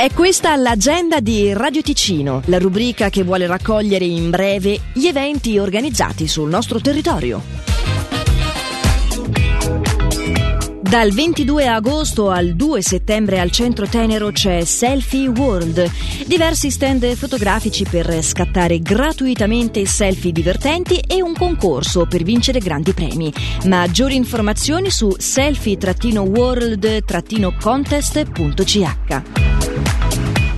È questa l'agenda di Radio Ticino, la rubrica che vuole raccogliere in breve gli eventi organizzati sul nostro territorio. Dal 22 agosto al 2 settembre al centro Tenero c'è Selfie World, diversi stand fotografici per scattare gratuitamente selfie divertenti e un concorso per vincere grandi premi. Maggiori informazioni su selfie-world-contest.ch.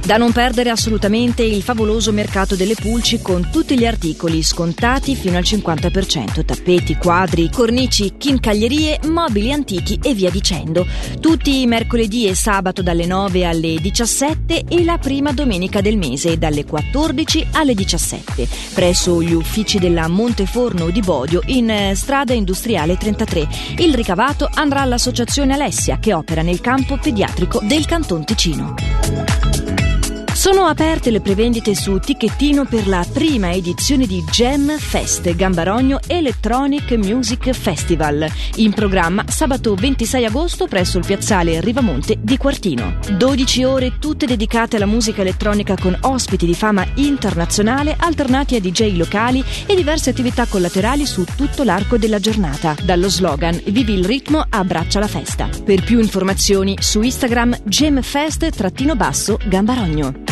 Da non perdere assolutamente il favoloso mercato delle pulci con tutti gli articoli scontati fino al 50%, tappeti, quadri, cornici, chincaglierie, mobili antichi e via dicendo. Tutti i mercoledì e sabato dalle 9 alle 17 e la prima domenica del mese dalle 14 alle 17, presso gli uffici della Monteforno di Bodio in eh, strada industriale 33. Il ricavato andrà all'associazione Alessia che opera nel campo pediatrico del Canton Ticino. Sono aperte le prevendite su Ticchettino per la prima edizione di Gem Fest Gambarogno Electronic Music Festival, in programma sabato 26 agosto presso il piazzale Rivamonte di Quartino. 12 ore tutte dedicate alla musica elettronica con ospiti di fama internazionale alternati a DJ locali e diverse attività collaterali su tutto l'arco della giornata, dallo slogan Vivi il ritmo, abbraccia la festa. Per più informazioni su Instagram gemfest-gambarogno.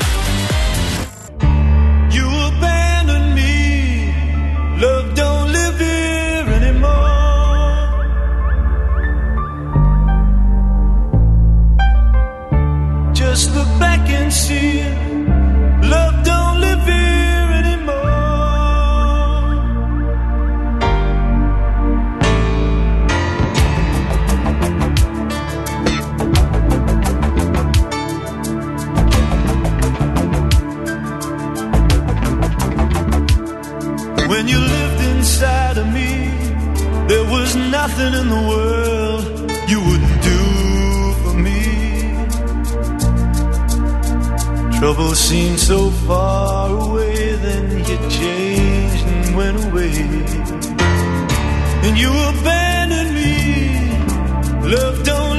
Nothing in the world you wouldn't do for me. Trouble seemed so far away, then you changed and went away. And you abandoned me. Love don't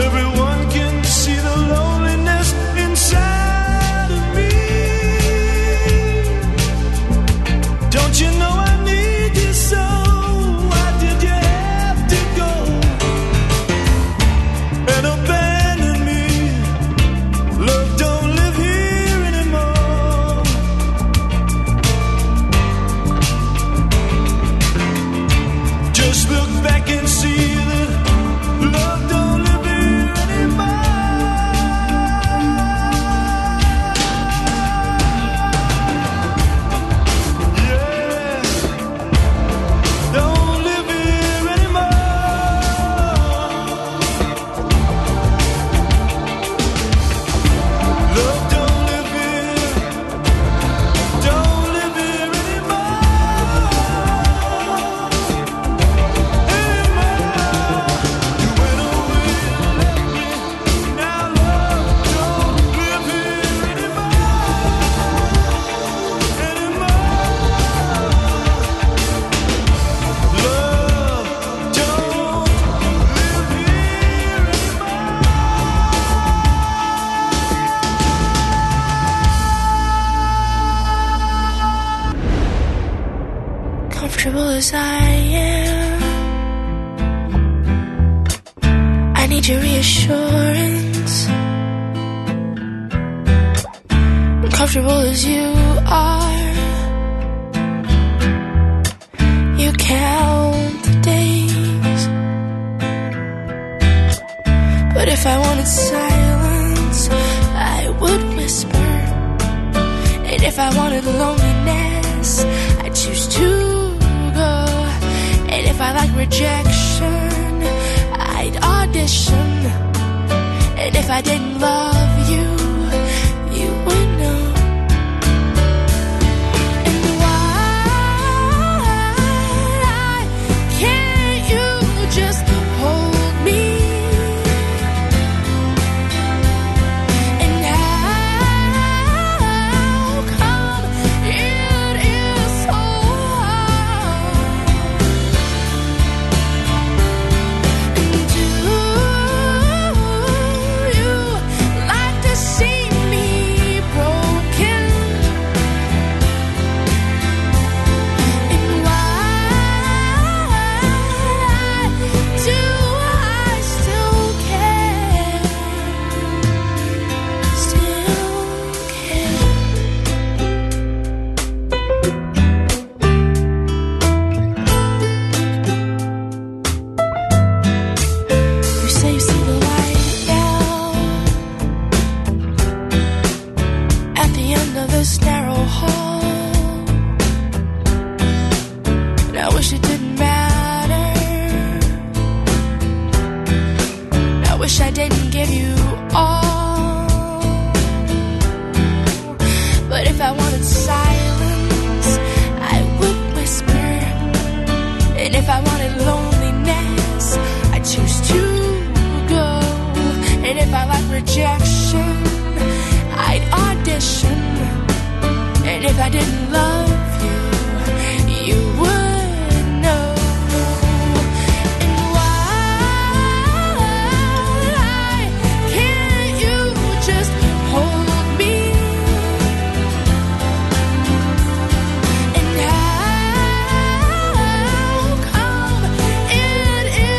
everyone cause I am. I need your reassurance. Comfortable as you are. You count the days. But if I wanted silence, I would whisper. And if I wanted loneliness, I choose to if I like rejection, wish I didn't give you all. But if I wanted silence, I would whisper. And if I wanted loneliness, I choose to go. And if I like rejection, I'd audition. And if I didn't love